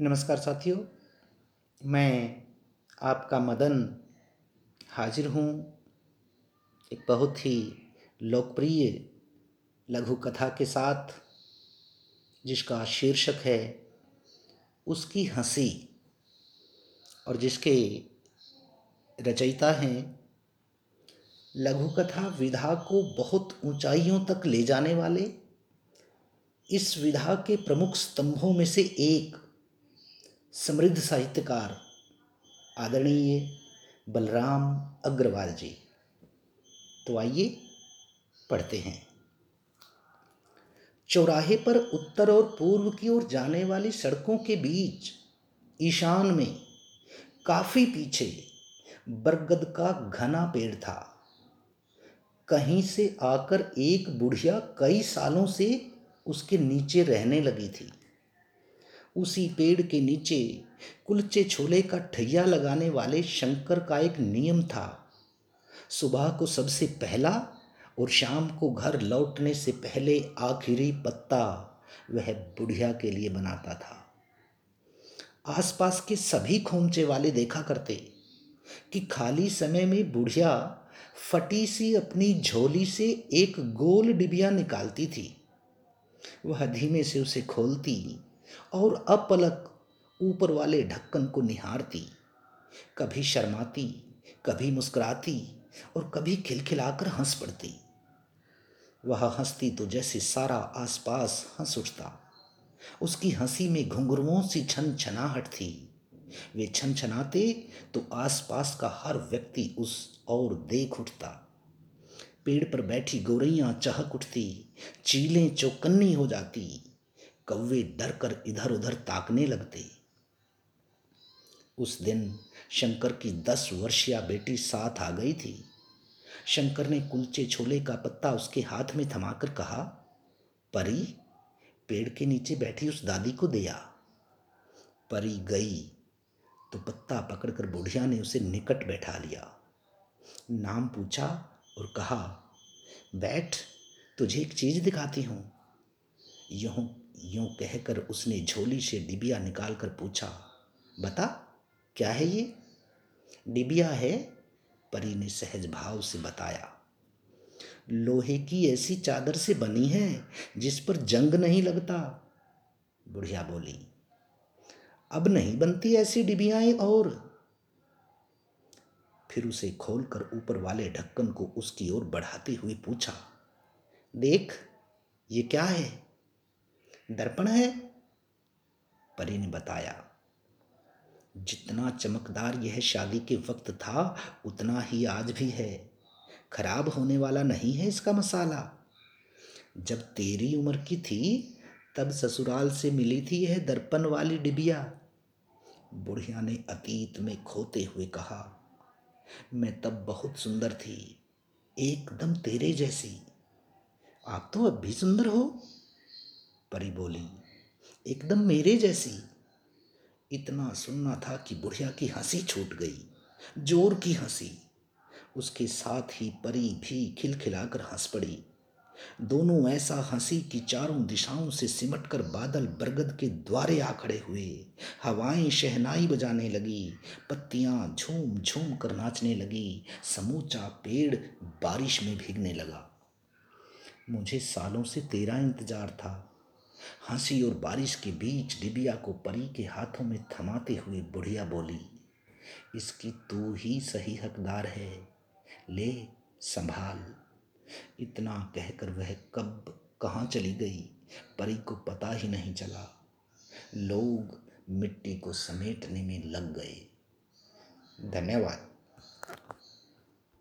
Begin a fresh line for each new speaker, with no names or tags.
नमस्कार साथियों, मैं आपका मदन हाजिर हूँ एक बहुत ही लोकप्रिय लघु कथा के साथ, जिसका शीर्षक है उसकी हँसी और जिसके रचयिता हैं लघु कथा विधा को बहुत ऊंचाइयों तक ले जाने वाले, इस विधा के प्रमुख स्तंभों में से एक समृद्ध साहित्यकार, आदरणीय बलराम अग्रवाल जी। तो आइए पढ़ते हैं। चौराहे पर उत्तर और पूर्व की ओर जाने वाली सड़कों के बीच, ईशान में काफ़ी पीछे बरगद का घना पेड़ था। कहीं से आकर एक बुढ़िया कई सालों से उसके नीचे रहने लगी थी। उसी पेड़ के नीचे कुलचे छोले का ठैया लगाने वाले शंकर का एक नियम था। सुबह को सबसे पहला और शाम को घर लौटने से पहले आखिरी पत्ता वह बुढ़िया के लिए बनाता था। आसपास के सभी खोमचे वाले देखा करते कि खाली समय में बुढ़िया फटी सी अपनी झोली से एक गोल डिबिया निकालती थी। वह धीमे से उसे खोलती और अपलक ऊपर वाले ढक्कन को निहारती। कभी शर्माती, कभी मुस्कुराती और कभी खिलखिलाकर हंस पड़ती। वह हंसती तो जैसे सारा आसपास हंस उठता। उसकी हँसी में घुंघरुओं सी छन छनाहट थी। वे छन छनाते तो आसपास का हर व्यक्ति उस और देख उठता। पेड़ पर बैठी गौरैया चहक उठती, चीलें चौकन्नी हो जाती। कौवे डर कर इधर उधर ताकने लगते। उस दिन शंकर की दस वर्षीय बेटी साथ आ गई थी। शंकर ने कुलचे छोले का पत्ता उसके हाथ में थमाकर कहा, परी, पेड़ के नीचे बैठी उस दादी को दिया। परी गई तो पत्ता पकड़कर बुढ़िया ने उसे निकट बैठा लिया। नाम पूछा और कहा, बैठ, तुझे एक चीज़ दिखाती हूँ। यूँ यूँ कहकर उसने झोली से डिबिया निकालकर पूछा, बता, क्या है ये? डिबिया है? परी ने सहज भाव से बताया, लोहे की ऐसी चादर से बनी है, जिस पर जंग नहीं लगता। बुढ़िया बोली, अब नहीं बनती ऐसी डिबियाएँ और? फिर उसे खोलकर ऊपर वाले ढक्कन को उसकी ओर बढ़ाते हुए पूछा, देख, ये क्या है? दर्पण है? परी ने बताया, जितना चमकदार यह शादी के वक्त था, उतना ही आज भी है। खराब होने वाला नहीं है इसका मसाला। जब तेरी उम्र की थी, तब ससुराल से मिली थी यह दर्पण वाली डिबिया। बुढ़िया ने अतीत में खोते हुए कहा, मैं तब बहुत सुंदर थी, एकदम तेरे जैसी। आप तो अब भी सुंदर हो। परी बोली, एकदम मेरे जैसी। इतना सुनना था कि बुढ़िया की हँसी छूट गई, ज़ोर की हँसी। उसके साथ ही परी भी खिलखिलाकर हंस पड़ी। दोनों ऐसा हँसी कि चारों दिशाओं से सिमटकर बादल बरगद के द्वारे आ खड़े हुए। हवाएँ शहनाई बजाने लगी, पत्तियाँ झूम झूम कर नाचने लगी, समूचा पेड़ बारिश में भीगने लगा। मुझे सालों से तेरा इंतज़ार था। हँसी और बारिश के बीच डिबिया को परी के हाथों में थमाते हुए बुढ़िया बोली, इसकी तू ही सही हकदार है, ले संभाल। इतना कहकर वह कब, कहाँ चली गई, परी को पता ही नहीं चला। लोग मिट्टी को समेटने में लग गए। धन्यवाद।